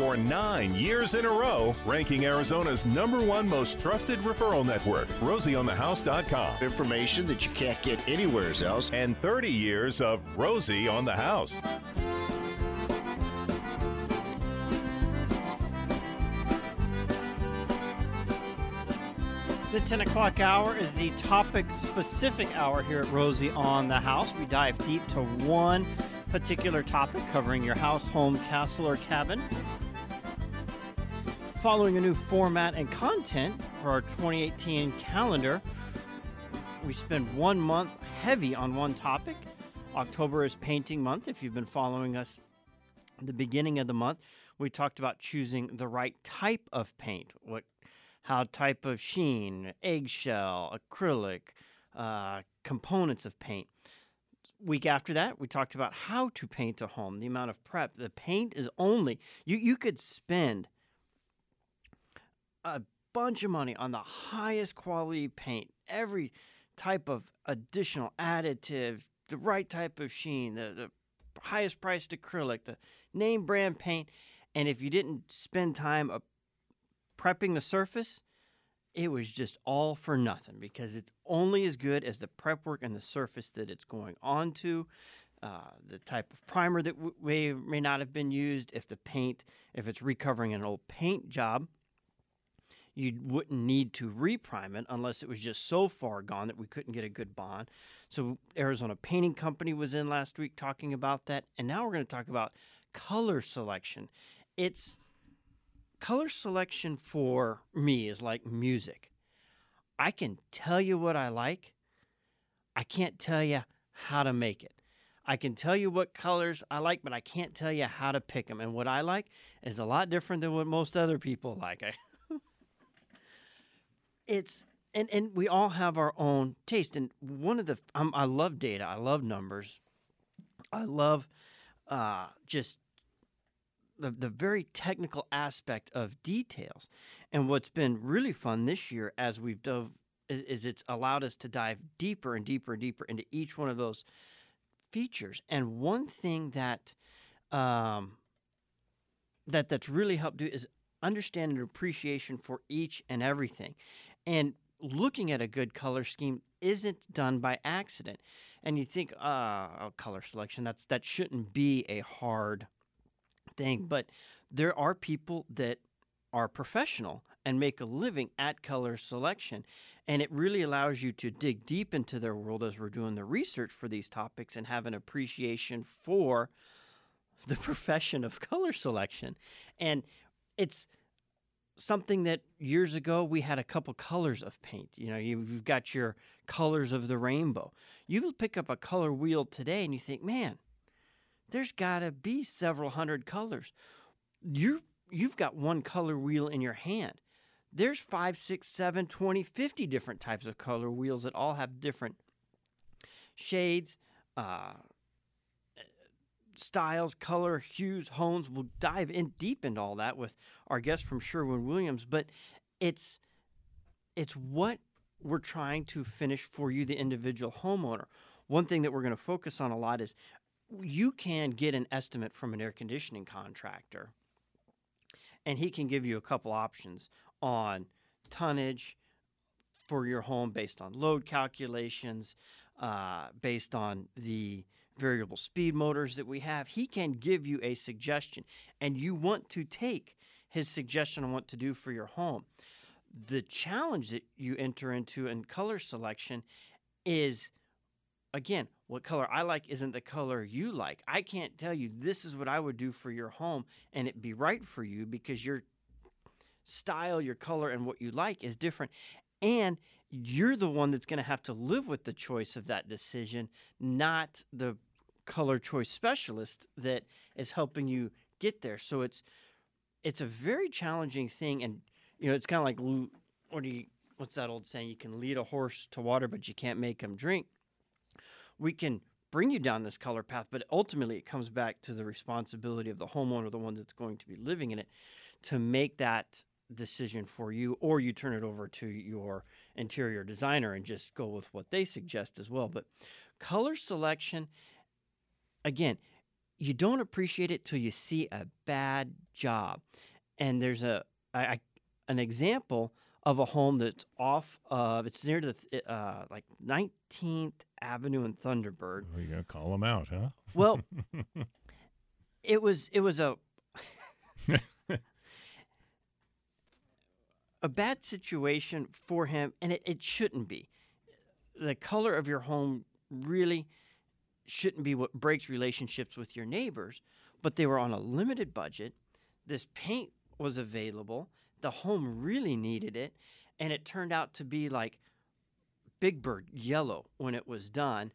for nine years in a row, ranking Arizona's number one most trusted referral network, RosieOnTheHouse.com. Information that you can't get anywhere else. And 30 years of Rosie on the House. The 10 o'clock hour is the topic specific hour here at Rosie on the House. We dive deep to one particular topic covering your house, home, castle, or cabin. Following a new format and content for our 2018 calendar, we spend one month heavy on one topic. October is painting month. If you've been following us the beginning of the month, we talked about choosing the right type of paint. What how type of sheen, eggshell, acrylic, uh, components of paint. Week after that, we talked about how to paint a home, the amount of prep. The paint is only you. You could spend a bunch of money on the highest quality paint, every type of additional additive, the right type of sheen, the, the highest priced acrylic, the name brand paint, and if you didn't spend time prepping the surface, it was just all for nothing because it's only as good as the prep work and the surface that it's going onto. Uh, the type of primer that w- may may not have been used, if the paint, if it's recovering an old paint job, you wouldn't need to reprime it unless it was just so far gone that we couldn't get a good bond. So Arizona Painting Company was in last week talking about that, and now we're going to talk about color selection. It's color selection for me is like music. I can tell you what I like. I can't tell you how to make it. I can tell you what colors I like, but I can't tell you how to pick them. And what I like is a lot different than what most other people like. it's and and we all have our own taste. And one of the um, I love data. I love numbers. I love uh, just the, the very technical aspect of details. And what's been really fun this year as we've dove is, it's allowed us to dive deeper and deeper and deeper into each one of those features. And one thing that um, that that's really helped do is understand and appreciation for each and everything. And looking at a good color scheme isn't done by accident. And you think, uh, oh, color selection, that's that shouldn't be a hard thing. But there are people that are professional and make a living at color selection. And it really allows you to dig deep into their world as we're doing the research for these topics and have an appreciation for the profession of color selection. And it's something that years ago we had a couple colors of paint. You know, you've got your colors of the rainbow. You will pick up a color wheel today and you think, man, there's got to be several hundred colors. You you've got one color wheel in your hand. There's five, six, seven, 20, 50 different types of color wheels that all have different shades, uh, styles, color, hues, homes. We'll dive in deep into all that with our guest from Sherwin Williams, but it's it's what we're trying to finish for you, the individual homeowner. One thing that we're going to focus on a lot is you can get an estimate from an air conditioning contractor, and he can give you a couple options on tonnage for your home based on load calculations, uh, based on the variable speed motors that we have. He can give you a suggestion, and you want to take his suggestion on what to do for your home. The challenge that you enter into in color selection is again, what color I like isn't the color you like. I can't tell you this is what I would do for your home and it be right for you because your style, your color, and what you like is different. And you're the one that's going to have to live with the choice of that decision, not the color choice specialist that is helping you get there. So it's it's a very challenging thing, and you know it's kind of like what do you what's that old saying? You can lead a horse to water, but you can't make him drink we can bring you down this color path, but ultimately it comes back to the responsibility of the homeowner, the one that's going to be living in it, to make that decision for you, or you turn it over to your interior designer and just go with what they suggest as well. But color selection, again, you don't appreciate it till you see a bad job. And there's a I, an example of a home that's off of it's near the uh, like 19th Avenue and Thunderbird. Oh, you're gonna call them out, huh? Well, it was it was a a bad situation for him, and it, it shouldn't be. The color of your home really shouldn't be what breaks relationships with your neighbors, but they were on a limited budget. This paint was available. The home really needed it, and it turned out to be like Big Bird yellow when it was done.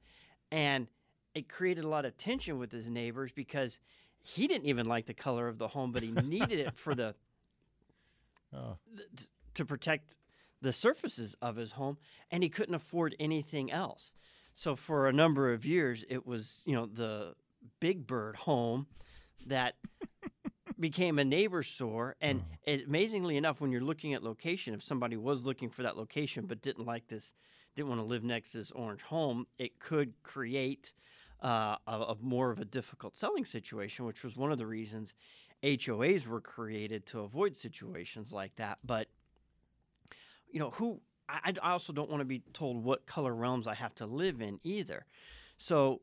And it created a lot of tension with his neighbors because he didn't even like the color of the home, but he needed it for the Oh, th- to protect the surfaces of his home, and he couldn't afford anything else. So for a number of years, it was you know the Big Bird home that became a neighbor store. And it, amazingly enough, when you're looking at location, if somebody was looking for that location but didn't like this, didn't want to live next to this orange home, it could create uh, a, a more of a difficult selling situation, which was one of the reasons HOAs were created to avoid situations like that. But you know, who I, I also don't want to be told what color realms I have to live in either. So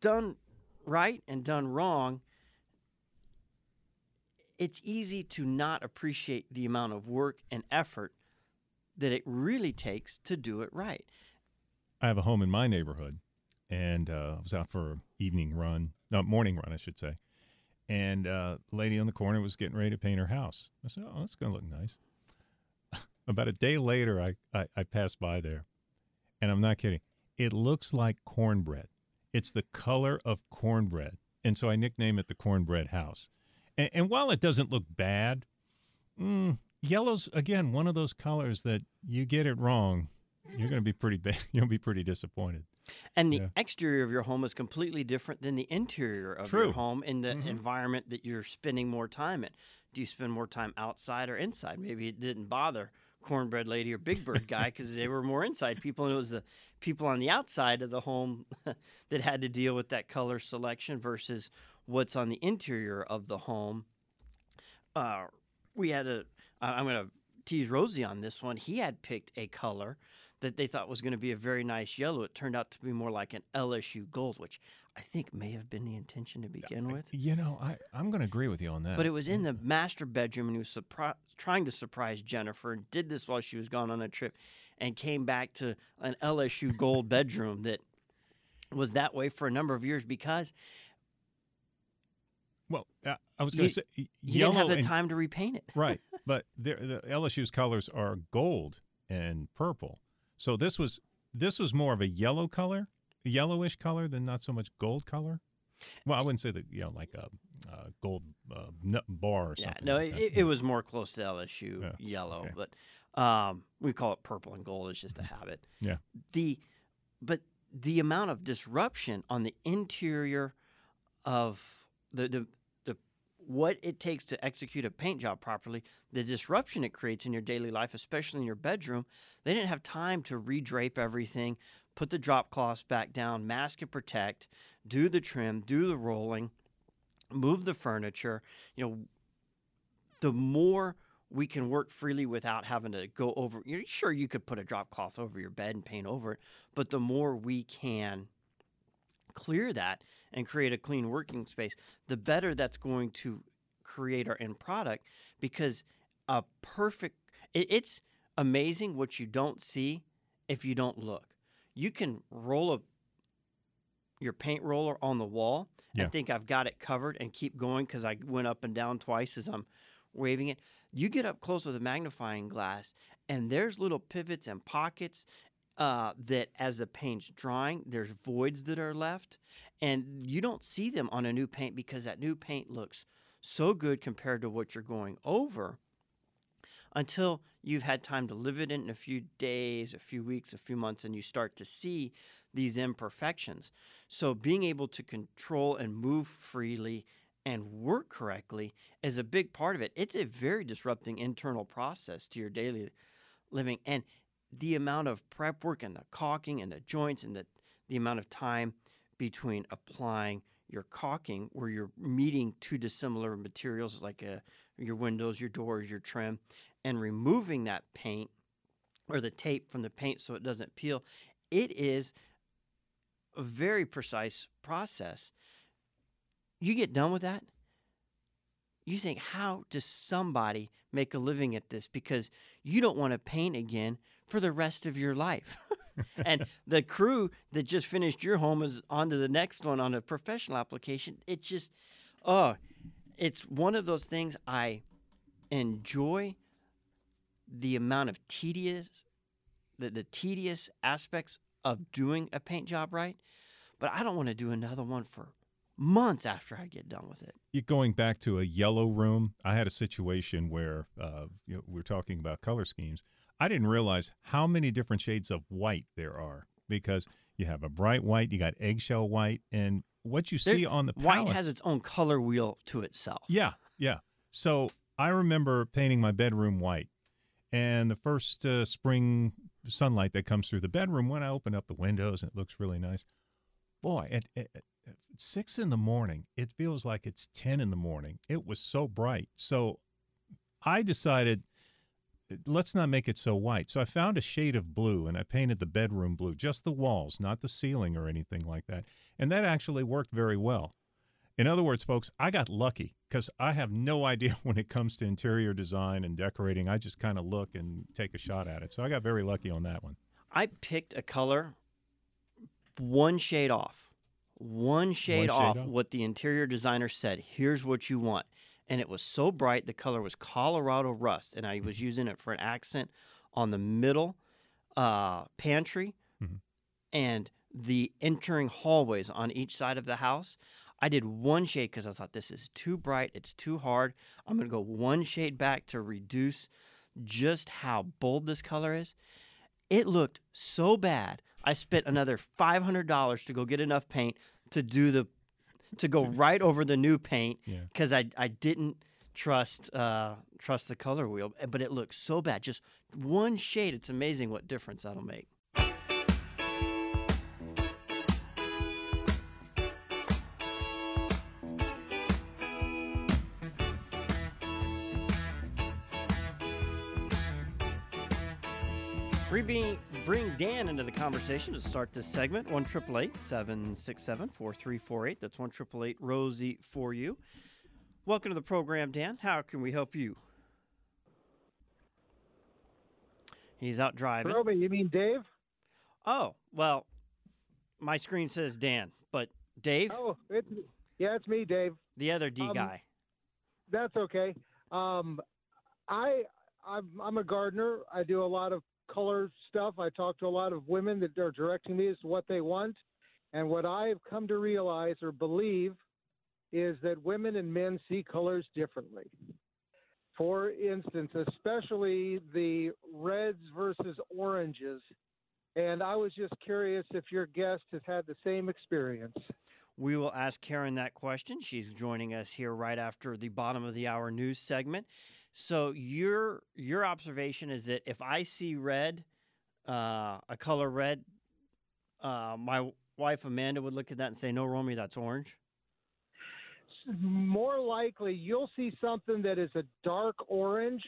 done right and done wrong, it's easy to not appreciate the amount of work and effort that it really takes to do it right. I have a home in my neighborhood, and uh, I was out for an evening run, no, morning run, I should say. And uh, lady on the corner was getting ready to paint her house. I said, "Oh, that's going to look nice." About a day later, I, I I passed by there, and I'm not kidding. It looks like cornbread. It's the color of cornbread, and so I nickname it the cornbread house. And, and while it doesn't look bad, mm, yellow's again one of those colors that you get it wrong, you're going to be pretty bad. You'll be pretty disappointed. And the Yeah. exterior of your home is completely different than the interior of True. your home in the Mhm. environment that you're spending more time in. Do you spend more time outside or inside? Maybe it didn't bother cornbread lady or big bird guy because they were more inside people and it was the people on the outside of the home that had to deal with that color selection versus what's on the interior of the home. Uh, we had a i'm going to tease rosie on this one. He had picked a color that they thought was going to be a very nice yellow. It turned out to be more like an lsu gold which i think may have been the intention to begin with You know, I I'm going to agree with you on that. but it was in the master bedroom and he was surpri- trying to surprise jennifer and did this while she was gone on a trip and came back to an lsu gold bedroom that was that way for a number of years because well, uh, I was going to say you didn't have the and- time to repaint it right, but the LSU's colors are gold and purple. So this was this was more of a yellow color, yellowish color than not so much gold color. Well, I wouldn't say that you know like a, uh gold uh, bar or something. Yeah, something. no, like it, it, it was more close to LSU Yeah, yellow, okay. but um, we call it purple and gold. It's just a habit. Yeah. The but the amount of disruption on the interior of the the the what it takes to execute a paint job properly, the disruption it creates in your daily life, especially in your bedroom. They didn't have time to redrape everything, put the drop cloths back down, mask and protect, do the trim, do the rolling, move the furniture. You know, the more we can work freely without having to go over. You're sure you could put a drop cloth over your bed and paint over it, but the more we can clear that and create a clean working space, the better that's going to create our end product. Because a perfect, it, it's amazing what you don't see if you don't look. You can roll a your paint roller on the wall Yeah. and think I've got it covered and keep going because I went up and down twice as I'm waving it. You get up close with a magnifying glass, and there's little pivots and pockets uh, that, as the paint's drying, there's voids that are left, and you don't see them on a new paint because that new paint looks so good compared to what you're going over until you've had time to live it in a few days, a few weeks, a few months, and you start to see these imperfections. So, being able to control and move freely and work correctly is a big part of it. It's a very disrupting internal process to your daily living. And the amount of prep work and the caulking and the joints and the, the amount of time between applying you're caulking, where you're meeting two dissimilar materials like uh, your windows, your doors, your trim, and removing that paint or the tape from the paint so it doesn't peel. It is a very precise process. You get done with that, you think, how does somebody make a living at this? Because you don't want to paint again for the rest of your life. and the crew that just finished your home is on to the next one on a professional application. It just, oh, it's one of those things I enjoy the amount of tedious, the, the tedious aspects of doing a paint job right, but I don't want to do another one for months after I get done with it. You going back to a yellow room? I had a situation where uh, you know, we are talking about color schemes. I didn't realize how many different shades of white there are because you have a bright white, you got eggshell white, and what you see on the white has its own color wheel to itself. Yeah, yeah. So I remember painting my bedroom white, and the first uh, spring sunlight that comes through the bedroom when I open up the windows it looks really nice. Boy, at, at, at six in the morning, it feels like it's ten in the morning. It was so bright, so I decided let's not make it so white. So I found a shade of blue and I painted the bedroom blue, just the walls, not the ceiling or anything like that. And that actually worked very well. In other words, folks, I got lucky because I have no idea when it comes to interior design and decorating. I just kind of look and take a shot at it. So I got very lucky on that one. I picked a color one shade off, one shade, One shade off, off. what the interior designer said. Here's what you want. And it was so bright. The color was Colorado Rust. And I was using it for an accent on the middle uh, pantry Mhm. and the entering hallways on each side of the house. I did one shade because I thought this is too bright. It's too hard. I'm going to go one shade back to reduce just how bold this color is. It looked so bad. I spent another five hundred dollars to go get enough paint to do the to go right over the new paint Yeah. because I I didn't trust uh, trust the color wheel, but it looked so bad. Just one shade. It's amazing what difference that'll make. Bring, Dan into the conversation to start this segment. 1 767 4348. That's 1 Rosie for you. Welcome to the program, Dan. How can we help you? He's out driving. Roby, you mean Dave? Oh, well, my screen says Dan, but Dave, Oh, it's yeah, it's me, Dave. the other D um, guy. That's okay. Um, I I'm, I'm a gardener. I do a lot of color stuff. I talk to a lot of women that are directing me as to what they want, and what I've come to realize or believe is that women and men see colors differently. For instance, especially the reds versus oranges. And I was just curious if your guest has had the same experience. We will ask Karen that question. She's joining us here right after the bottom of the hour news segment. So your your observation is that if I see red, uh, a color red, uh, my wife Amanda would look at that and say, "No, Romy, that's orange." more likely you'll see something that is a dark orange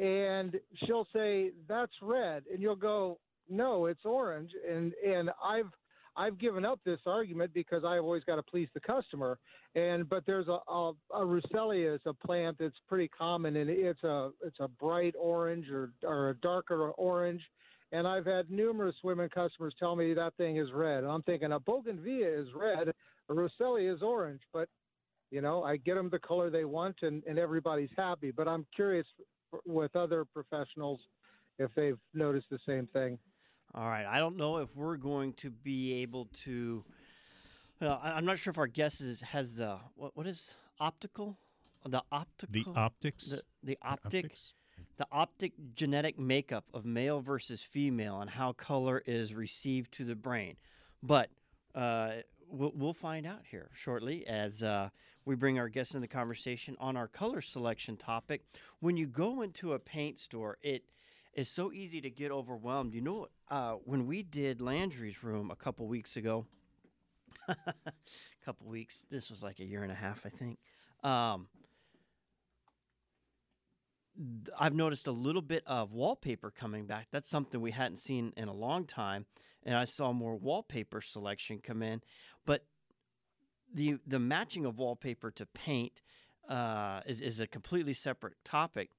and she'll say that's red and you'll go no it's orange and and I've I've given up this argument because I've always got to please the customer and but there's a a, a Russelia is a plant that's pretty common and it's a it's a bright orange or or a darker orange and I've had numerous women customers tell me that thing is red and I'm thinking a bougainvillea is red a Russelia is orange but you know, I get them the color they want, and, and everybody's happy. But I'm curious with other professionals if they've noticed the same thing. All right. I don't know if we're going to be able to. Uh, I- I'm not sure if our guest is, has the what what is optical, the optical, The optics. the, the optic optics? the optic genetic makeup of male versus female and how color is received to the brain. But uh, we'll, we'll find out here shortly as uh, we bring our guests in the conversation on our color selection topic. When you go into a paint store, it is so easy to get overwhelmed. You know, uh, when we did Landry's room a couple weeks ago, a couple weeks. This was like a year and a half, I think. Um, I've noticed a little bit of wallpaper coming back. That's something we hadn't seen in a long time, and I saw more wallpaper selection come in. But the the matching of wallpaper to paint uh, is is a completely separate topic.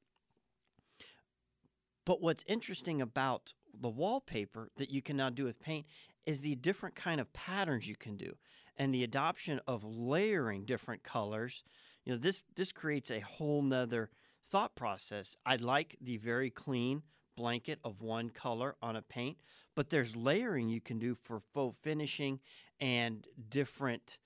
But what's interesting about the wallpaper that you can now do with paint is the different kind of patterns you can do and the adoption of layering different colors. You know, this this creates a whole nother thought process. I like the very clean blanket of one color on a paint, but there's layering you can do for faux finishing and different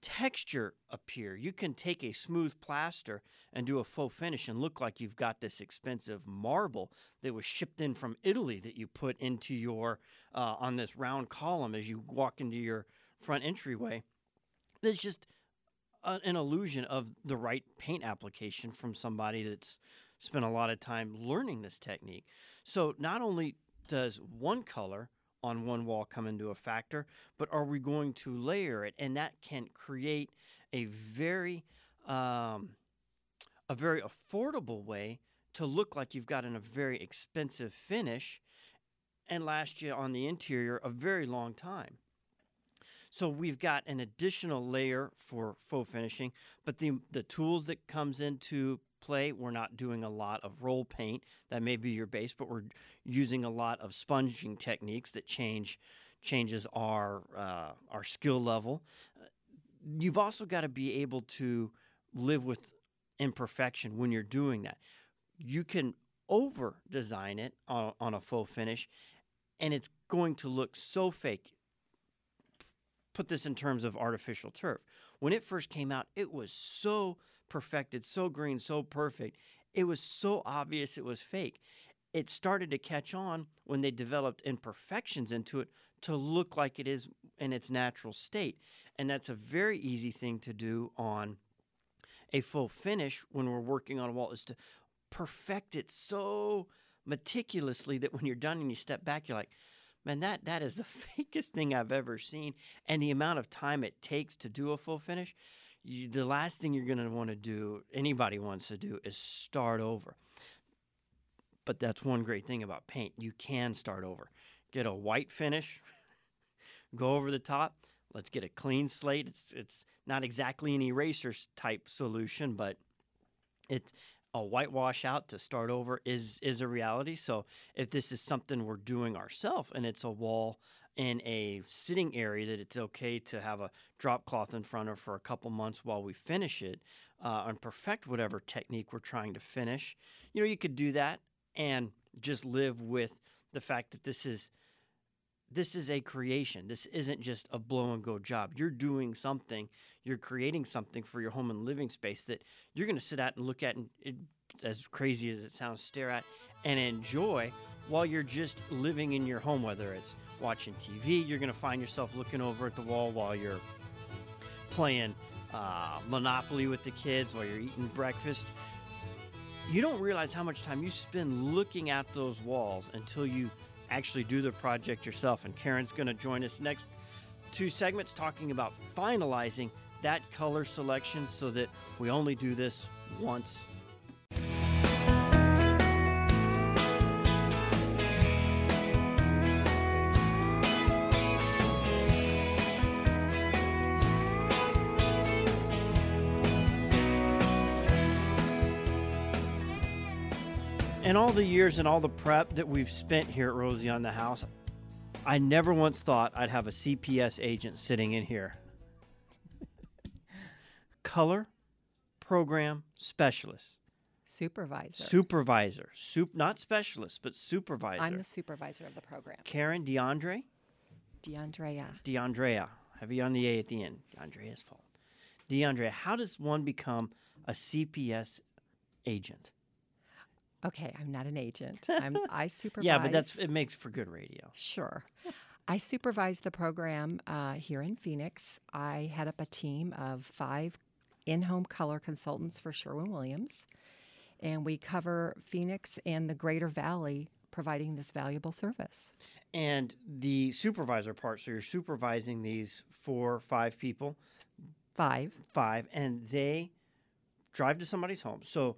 texture appear. You can take a smooth plaster and do a faux finish and look like you've got this expensive marble that was shipped in from Italy that you put into your uh, on this round column as you walk into your front entryway. There's just a, an illusion of the right paint application from somebody that's spent a lot of time learning this technique. So not only does one color on one wall come into a factor, but are we going to layer it? And that can create a very um, a very affordable way to look like you've got in a very expensive finish and last you on the interior a very long time. So we've got an additional layer for faux finishing, but the the tools that comes into play, we're not doing a lot of roll paint. That may be your base, but we're using a lot of sponging techniques that change changes our uh, our skill level. You've also got to be able to live with imperfection when you're doing that. You can over design it on, on a faux finish, and it's going to look so fake put this in terms of artificial turf. When it first came out, it was so perfected, so green, so perfect. It was so obvious it was fake. It started to catch on when they developed imperfections into it to look like it is in its natural state. And that's a very easy thing to do on a faux finish when we're working on a wall is to perfect it so meticulously that when you're done and you step back, you're like, man, that that is the fakest thing I've ever seen. And the amount of time it takes to do a faux finish, you, the last thing you're going to want to do, anybody wants to do, is start over. But that's one great thing about paint. You can start over. Get a white finish, go over the top. Let's get a clean slate. It's it's not exactly an eraser type solution, but it's a whitewash out to start over is is a reality. So if this is something we're doing ourselves and it's a wall in a sitting area that it's okay to have a drop cloth in front of for a couple months while we finish it uh, and perfect whatever technique we're trying to finish. You know, you could do that and just live with the fact that this is this is a creation. This isn't just a blow and go job. You're doing something. You're creating something for your home and living space that you're going to sit at and look at, and it, as crazy as it sounds, stare at and enjoy while you're just living in your home. Whether it's watching TV, you're going to find yourself looking over at the wall while you're playing uh, Monopoly with the kids, while you're eating breakfast. You don't realize how much time you spend looking at those walls until you actually do the project yourself. And Karen's going to join us next two segments talking about finalizing that color selection so that we only do this once in all the years and all the prep that we've spent here at Rosie on the House, I never once thought I'd have a CPS agent sitting in here. Color program specialist, Supervisor. supervisor, soup not specialist, but supervisor. I'm the supervisor of the program. Karen DeAndre, DeAndrea. DeAndrea. Heavy on the A at the end. DeAndrea's fault. DeAndrea, how does one become a CPS agent? Okay, I'm not an agent. I'm, I supervise. Yeah, but that's it makes for good radio. Sure. I supervise the program uh, here in Phoenix. I head up a team of five in home color consultants for Sherwin Williams. And we cover Phoenix and the Greater Valley providing this valuable service. And the supervisor part, so you're supervising these four, five people, Five. five, and they drive to somebody's home. So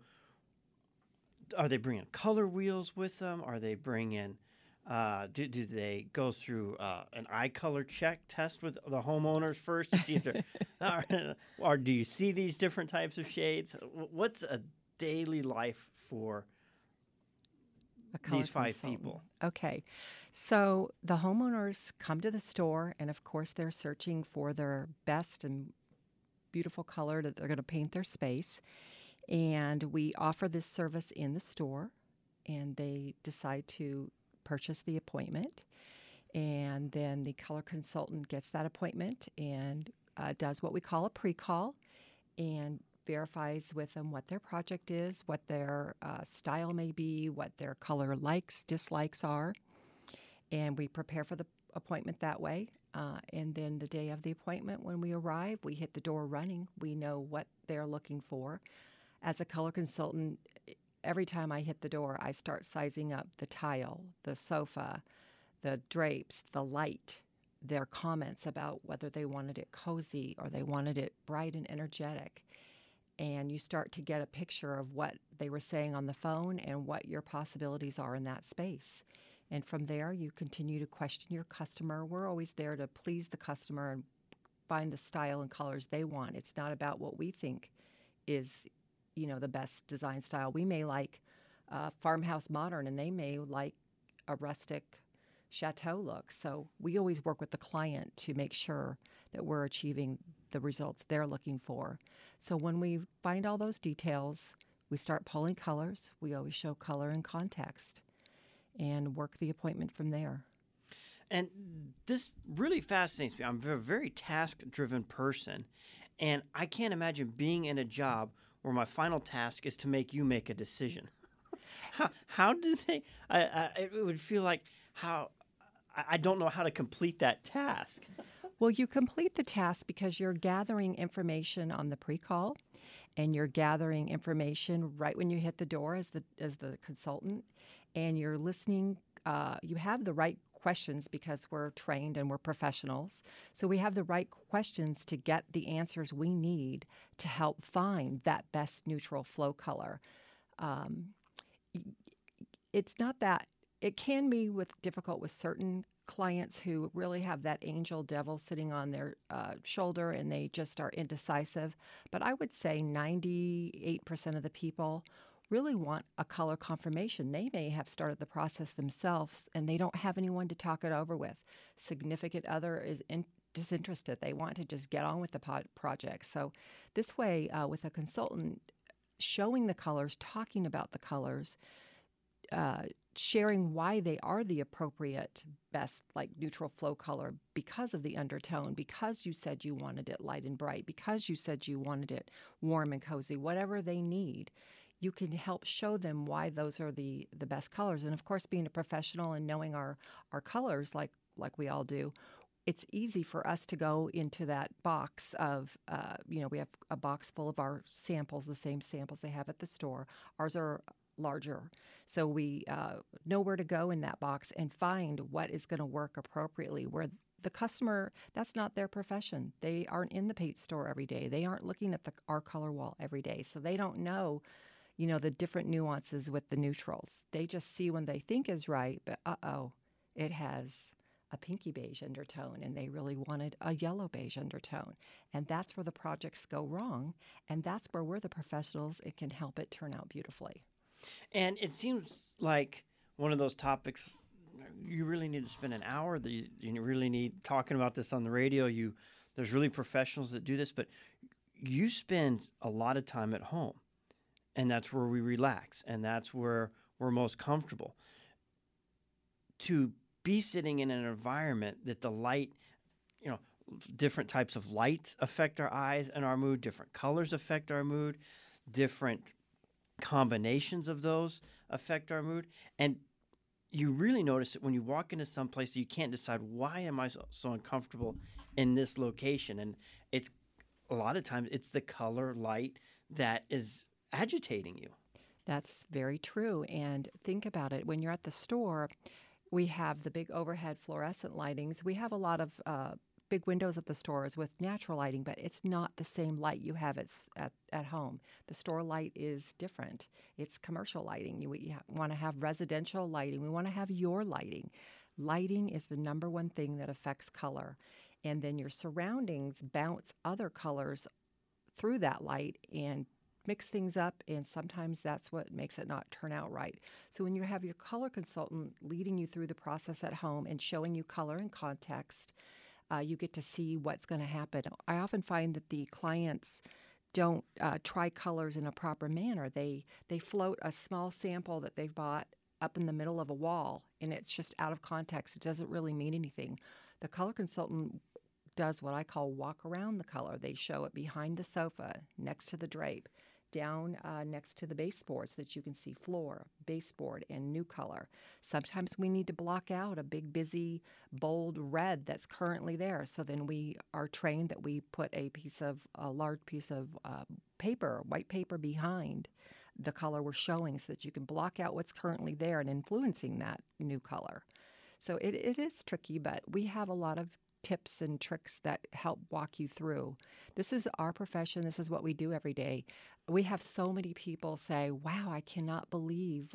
are they bringing color wheels with them? Are they bringing, uh, do, do they go through uh, an eye color check test with the homeowners first to see if they're, or, or do you see these different types of shades? What's a daily life for a color these five consultant. people? Okay. So the homeowners come to the store, and of course, they're searching for their best and beautiful color that they're going to paint their space. And we offer this service in the store, and they decide to purchase the appointment. And then the color consultant gets that appointment and uh, does what we call a pre call and verifies with them what their project is, what their uh, style may be, what their color likes, dislikes are. And we prepare for the appointment that way. Uh, and then the day of the appointment, when we arrive, we hit the door running. We know what they're looking for. As a color consultant, every time I hit the door, I start sizing up the tile, the sofa, the drapes, the light, their comments about whether they wanted it cozy or they wanted it bright and energetic. And you start to get a picture of what they were saying on the phone and what your possibilities are in that space. And from there, you continue to question your customer. We're always there to please the customer and find the style and colors they want. It's not about what we think is, you know, the best design style. We may like uh, farmhouse modern, and they may like a rustic chateau look. So we always work with the client to make sure that we're achieving the results they're looking for. So when we find all those details, we start pulling colors. We always show color and context and work the appointment from there. And this really fascinates me. I'm a very task driven person, and I can't imagine being in a job where my final task is to make you make a decision. how, how do they? I, I, it would feel like how I, don't know how to complete that task. Well, you complete the task because you're gathering information on the pre-call and you're gathering information right when you hit the door as the as the consultant and you're listening uh, you have the right questions because we're trained and we're professionals so we have the right questions to get the answers we need to help find that best neutral flow color um, it's not that it can be with difficult with certain clients who really have that angel devil sitting on their uh, shoulder and they just are indecisive. But I would say 98% of the people really want a color confirmation. They may have started the process themselves and they don't have anyone to talk it over with. Significant other is in, disinterested. They want to just get on with the project. So, this way, uh, with a consultant showing the colors, talking about the colors, uh, sharing why they are the appropriate best like neutral flow color because of the undertone because you said you wanted it light and bright because you said you wanted it warm and cozy whatever they need you can help show them why those are the the best colors and of course being a professional and knowing our our colors like like we all do it's easy for us to go into that box of, uh, you know, we have a box full of our samples, the same samples they have at the store. Ours are larger. So we uh, know where to go in that box and find what is going to work appropriately. Where the customer, that's not their profession. They aren't in the paint store every day. They aren't looking at the, our color wall every day. So they don't know, you know, the different nuances with the neutrals. They just see when they think is right, but uh oh, it has a pinky beige undertone and they really wanted a yellow beige undertone. And that's where the projects go wrong. And that's where we're the professionals. It can help it turn out beautifully. And it seems like one of those topics you really need to spend an hour. That you, you really need talking about this on the radio. You there's really professionals that do this, but you spend a lot of time at home, and that's where we relax, and that's where we're most comfortable. To be sitting in an environment that the light, you know, different types of lights affect our eyes and our mood, different colors affect our mood, different combinations of those affect our mood. And you really notice it when you walk into some place you can't decide why am I so, so uncomfortable in this location. And it's a lot of times it's the color light that is agitating you. That's very true. And think about it when you're at the store, we have the big overhead fluorescent lightings. We have a lot of uh, big windows at the stores with natural lighting, but it's not the same light you have at, at, at home. The store light is different. It's commercial lighting. You, want to have residential lighting. We want to have your lighting. Lighting is the number one thing that affects color. And then your surroundings bounce other colors through that light and mix things up and sometimes that's what makes it not turn out right. So when you have your color consultant leading you through the process at home and showing you color and context uh, you get to see what's going to happen. I often find that the clients don't uh, try colors in a proper manner. They they float a small sample that they've bought up in the middle of a wall and it's just out of context. It doesn't really mean anything. The color consultant does what I call walk around the color. They show it behind the sofa, next to the drape, down uh, next to the baseboard so that you can see floor, baseboard, and new color. Sometimes we need to block out a big, busy, bold red that's currently there. So then we are trained that we put a piece of, a large piece of uh, paper, white paper behind the color we're showing so that you can block out what's currently there and influencing that new color. So it, it is tricky, but we have a lot of tips and tricks that help walk you through. This is our profession. This is what we do every day. We have so many people say, Wow, I cannot believe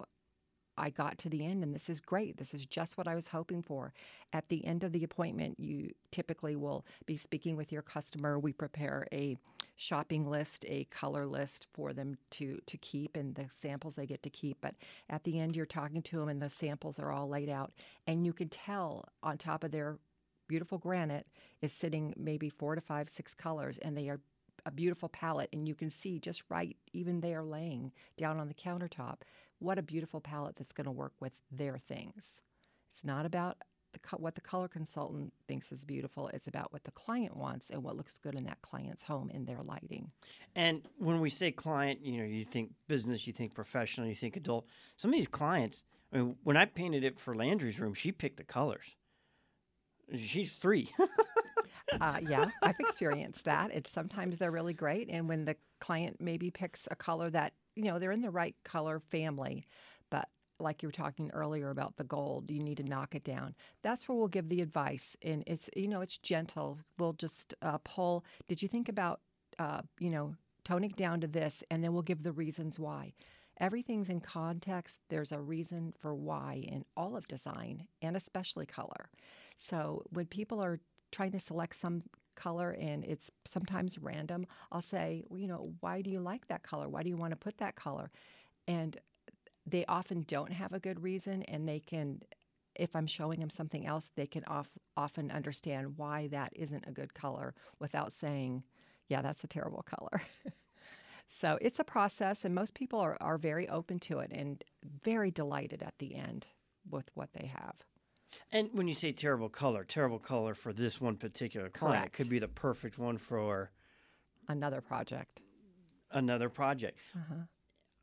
I got to the end and this is great. This is just what I was hoping for. At the end of the appointment, you typically will be speaking with your customer. We prepare a shopping list, a color list for them to to keep and the samples they get to keep. But at the end you're talking to them and the samples are all laid out and you can tell on top of their beautiful granite is sitting maybe 4 to 5 6 colors and they are a beautiful palette and you can see just right even they are laying down on the countertop what a beautiful palette that's going to work with their things it's not about the, co- what the color consultant thinks is beautiful it's about what the client wants and what looks good in that client's home in their lighting And when we say client, you know, you think business, you think professional, you think adult. Some of these clients, I mean, when I painted it for Landry's room, she picked the colors. She's three. uh, yeah, I've experienced that. It's sometimes they're really great, and when the client maybe picks a color that you know they're in the right color family, but like you were talking earlier about the gold, you need to knock it down. That's where we'll give the advice, and it's you know it's gentle. We'll just uh, pull. Did you think about uh, you know toning it down to this, and then we'll give the reasons why. Everything's in context. There's a reason for why in all of design, and especially color. So when people are trying to select some color and it's sometimes random, I'll say, well, you know, why do you like that color? Why do you want to put that color? And they often don't have a good reason, and they can, if I'm showing them something else, they can off, often understand why that isn't a good color without saying, yeah, that's a terrible color. so it's a process, and most people are, are very open to it and very delighted at the end with what they have. And when you say terrible color, terrible color for this one particular client Correct. could be the perfect one for Another project. another project. Uh-huh.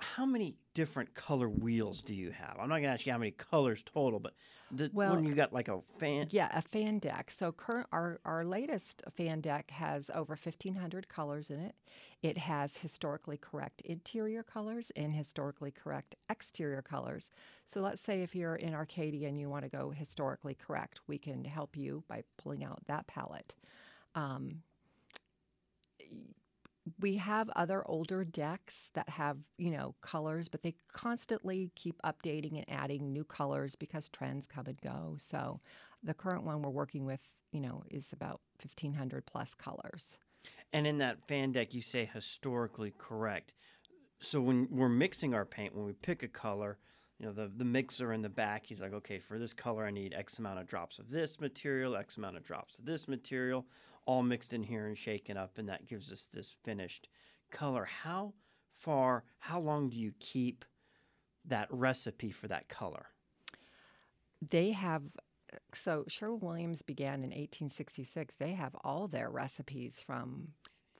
How many different color wheels do you have? I'm not going to ask you how many colors total, but the, Well, when you got like a fan, Yeah, a fan deck. So current our our latest fan deck has over 1500 colors in it. It has historically correct interior colors and historically correct exterior colors. So let's say if you're in Arcadia and you want to go historically correct, we can help you by pulling out that palette. Um, we have other older decks that have you know colors but they constantly keep updating and adding new colors because trends come and go. So the current one we're working with you know is about 1500 plus colors. And in that fan deck, you say historically correct. So when we're mixing our paint, when we pick a color, you know, the, the mixer in the back, he's like, okay, for this color, I need X amount of drops of this material, X amount of drops of this material, all mixed in here and shaken up, and that gives us this finished color. How far, how long do you keep that recipe for that color? they have so sherwin williams began in 1866 they have all their recipes from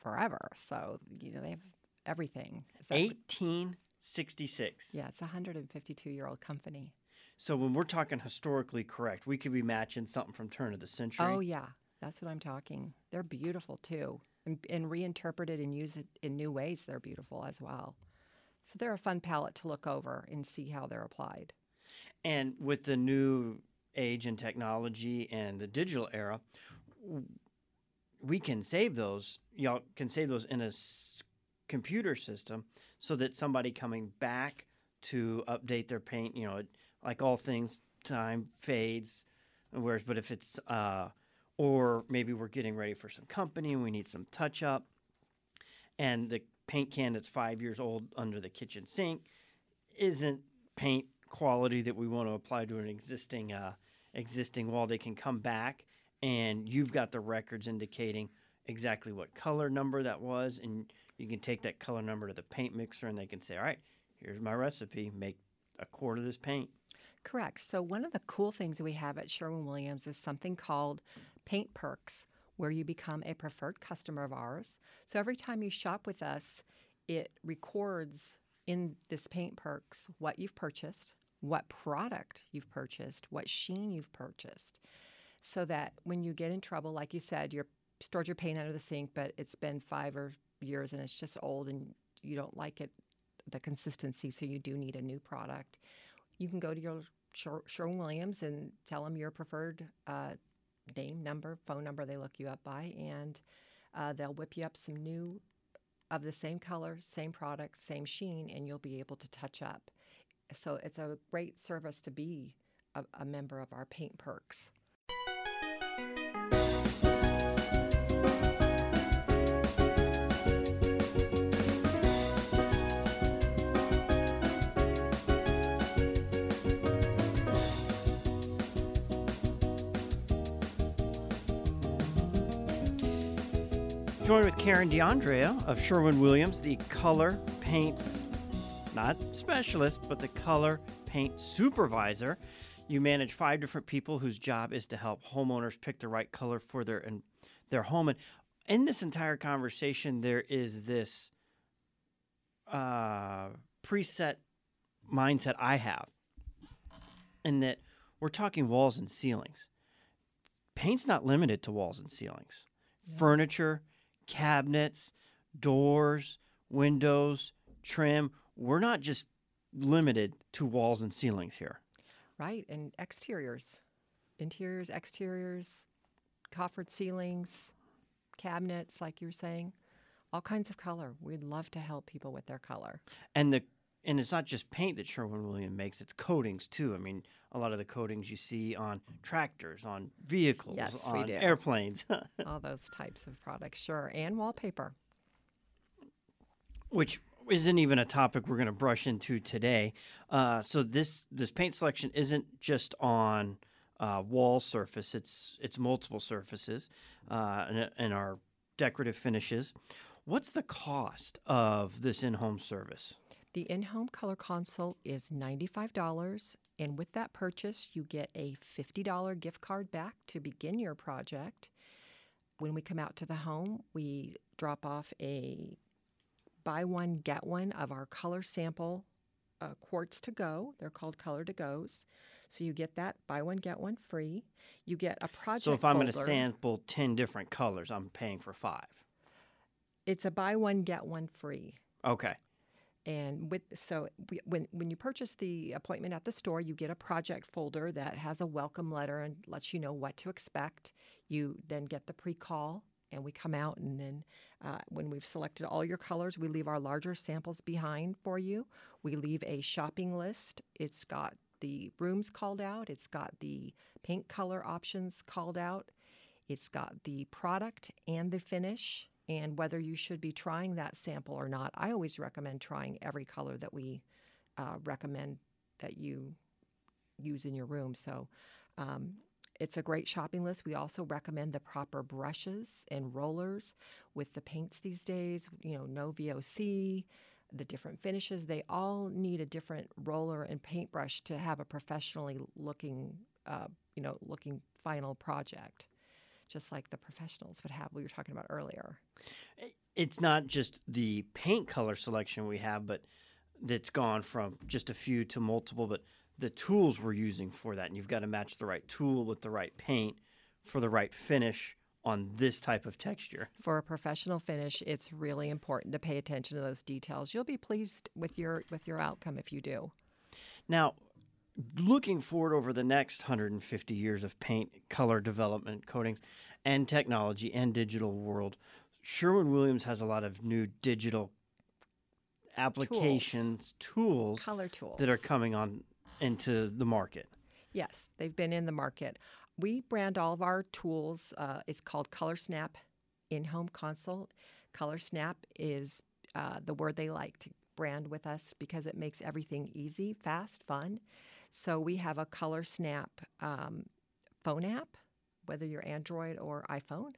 forever so you know they have everything Is that- 1866. yeah it's a 152 year old company So when we're talking historically correct, we could be matching something from turn of the century. Oh yeah, that's what I'm talking. They're beautiful too, and, and reinterpreted and used in new ways. They're beautiful as well. So they're a fun palette to look over and see how they're applied. And with the new age and technology and the digital era, we can save those. Y'all can save those in a computer system so that somebody coming back to update their paint, you know, like all things, time fades. and Whereas, but if it's, uh, or maybe we're getting ready for some company and we need some touch up, and the paint can that's five years old under the kitchen sink isn't paint quality that we want to apply to an existing uh, existing wall. They can come back and you've got the records indicating exactly what color number that was, and you can take that color number to the paint mixer and they can say, "All right, here's my recipe. Make a quart of this paint." Correct. So one of the cool things we have at Sherwin Williams is something called Paint Perks, where you become a preferred customer of ours. So every time you shop with us, it records in this Paint Perks what you've purchased, what product you've purchased, what sheen you've purchased, so that when you get in trouble, like you said, you're stored your paint under the sink, but it's been five or years and it's just old and you don't like it, the consistency, so you do need a new product you can go to your Sher- Sherwin Williams and tell them your preferred uh, name, number, phone number they look you up by, and uh, they'll whip you up some new of the same color, same product, same sheen, and you'll be able to touch up. So it's a great service to be a, a member of our Paint Perks. Joined with Karen DeAndrea of Sherwin Williams, the color paint, not specialist, but the color paint supervisor. You manage five different people whose job is to help homeowners pick the right color for their and their home. And in this entire conversation, there is this uh, preset mindset I have, in that we're talking walls and ceilings. Paint's not limited to walls and ceilings. Furniture, cabinets, doors, windows, trim. We're not just limited to walls and ceilings here. Right, and exteriors, interiors, exteriors, coffered ceilings, cabinets, like you were saying, all kinds of color. We'd love to help people with their color. And the and it's not just paint that Sherwin Williams makes; it's coatings too. I mean, a lot of the coatings you see on tractors, on vehicles, Yes, on airplanes, all those types of products, sure, and wallpaper. which isn't even a topic we're going to brush into today. Uh, so this this paint selection isn't just on uh, wall surface; it's it's multiple surfaces uh, and, and our decorative finishes. What's the cost of this in-home service? The in home color consult is $95, and with that purchase, you get a $50 gift card back to begin your project. When we come out to the home, we drop off a buy one, get one of our color sample uh, quarts to go. They're called color to goes. So you get that buy one, get one free. You get a project So if I'm going to sample ten different colors, I'm paying for five. it's a buy one, get one free. Okay. And with so we, when when you purchase the appointment at the store, you get a project folder that has a welcome letter and lets you know what to expect. You then get the pre-call, and we come out, and then uh, when we've selected all your colors, we leave our larger samples behind for you. We leave a shopping list. It's got the rooms called out. It's got the paint color options called out. It's got the product and the finish and whether you should be trying that sample or not. I always recommend trying every color that we uh, recommend that you use in your room. So um, it's a great shopping list. We also recommend the proper brushes and rollers with the paints these days, you know, no VOC. The different finishes, they all need a different roller and paintbrush to have a professionally looking, uh, you know, looking final project just like the professionals would have we were talking about earlier. It's not just the paint color selection we have, but that's gone from just a few to multiple, but the tools we're using for that. And you've got to match the right tool with the right paint for the right finish on this type of texture. For a professional finish, it's really important to pay attention to those details. You'll be pleased with your with your outcome if you do. Now, looking forward over the next 150 years of paint, color development, coatings, and technology and digital world, Sherwin Williams has a lot of new digital applications, tools, Color tools. that are coming on into the market. Yes, they've been in the market. We brand all of our tools. Uh, it's called Color Snap in home consult. Color Snap is uh, the word they like to brand with us because it makes everything easy, fast, fun. So we have a Color Snap um, phone app, whether you're Android or iPhone.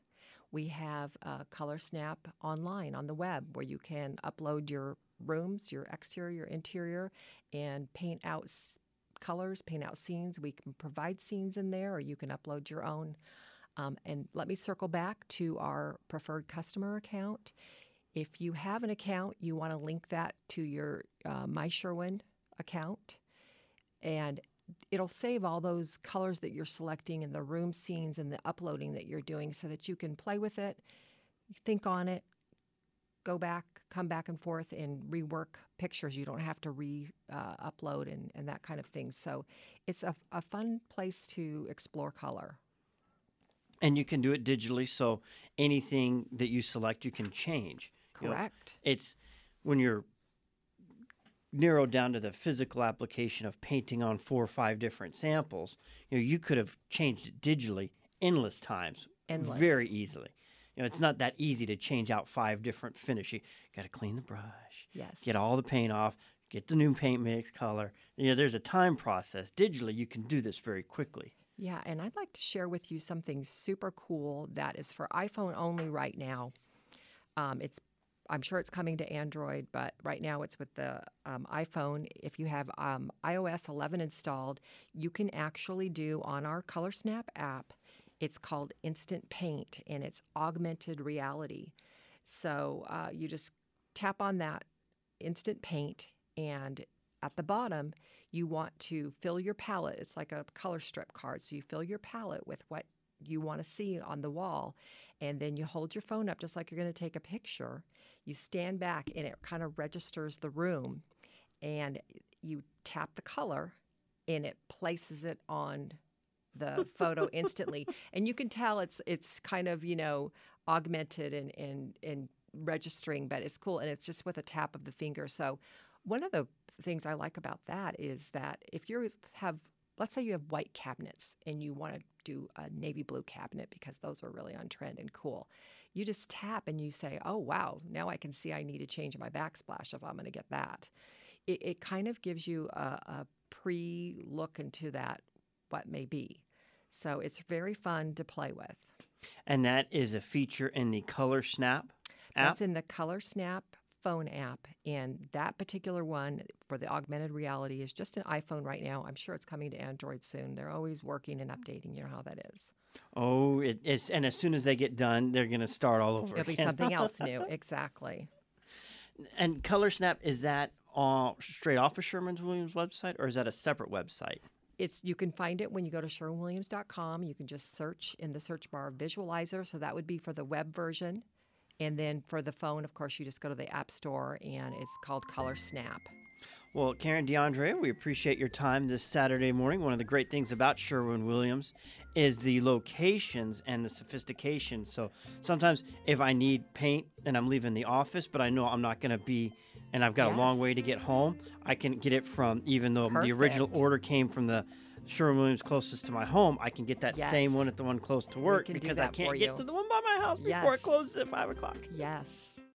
We have a Color Snap online on the web where you can upload your rooms, your exterior, your interior, and paint out s- colors, paint out scenes. We can provide scenes in there, or you can upload your own. Um, and let me circle back to our preferred customer account. If you have an account, you want to link that to your uh, My Sherwin account, and it'll save all those colors that you're selecting and the room scenes and the uploading that you're doing so that you can play with it, think on it, go back, come back and forth, and rework pictures. You don't have to re uh, upload and, and that kind of thing. So it's a, a fun place to explore color. And you can do it digitally, so anything that you select, you can change. You know, Correct. it's when you're narrowed down to the physical application of painting on four or five different samples, you know, you could have changed it digitally endless times, Endless. very easily. You know, it's not that easy to change out five different finishes. You got to clean the brush, Yes. get all the paint off, get the new paint mix color. You know, there's a time process. Digitally, you can do this very quickly. Yeah, and I'd like to share with you something super cool that is for iPhone only right now. Um, it's I'm sure it's coming to Android, but right now it's with the um, iPhone. If you have um, iOS 11 installed, you can actually do on our Color Snap app. It's called Instant Paint, and it's augmented reality. So uh, you just tap on that Instant Paint, and at the bottom, you want to fill your palette. It's like a color strip card. So you fill your palette with what you want to see on the wall, and then you hold your phone up just like you're going to take a picture. You stand back, and it kind of registers the room, and you tap the color, and it places it on the photo instantly and you can tell it's it's kind of you know augmented and and and registering but it's cool and it's just with a tap of the finger so one of the things i like about that is that if you have let's say you have white cabinets and you want to do a navy blue cabinet because those are really on trend and cool you just tap and you say oh wow now i can see i need to change my backsplash if i'm going to get that it, it kind of gives you a, a pre look into that what may be. So it's very fun to play with. And that is a feature in the Color Snap app. That's in the Color Snap phone app, and that particular one for the augmented reality is just an iPhone right now. I'm sure it's coming to Android soon. They're always working and updating. You know how that is. Oh, it is, and as soon as they get done, they're going to start all over It'll be something else new. Exactly. And Color Snap is that all straight off of Sherman's Williams website, or is that a separate website? It's you can find it when you go to sherwinwilliams.com. You can just search in the search bar visualizer. So that would be for the web version. And then for the phone, of course, you just go to the App Store and it's called Color Snap. Well, Karen DeAndre, we appreciate your time this Saturday morning. One of the great things about Sherwin Williams is the locations and the sophistication. So sometimes if I need paint and I'm leaving the office, but I know I'm not going to be, and I've got a long way to get home, I can get it from, even though the original order came from the Sherwin Williams closest to my home, I can get that same one at the one close to work because I can't get to the one by my house before Yes. it closes at 5 o'clock. Yes.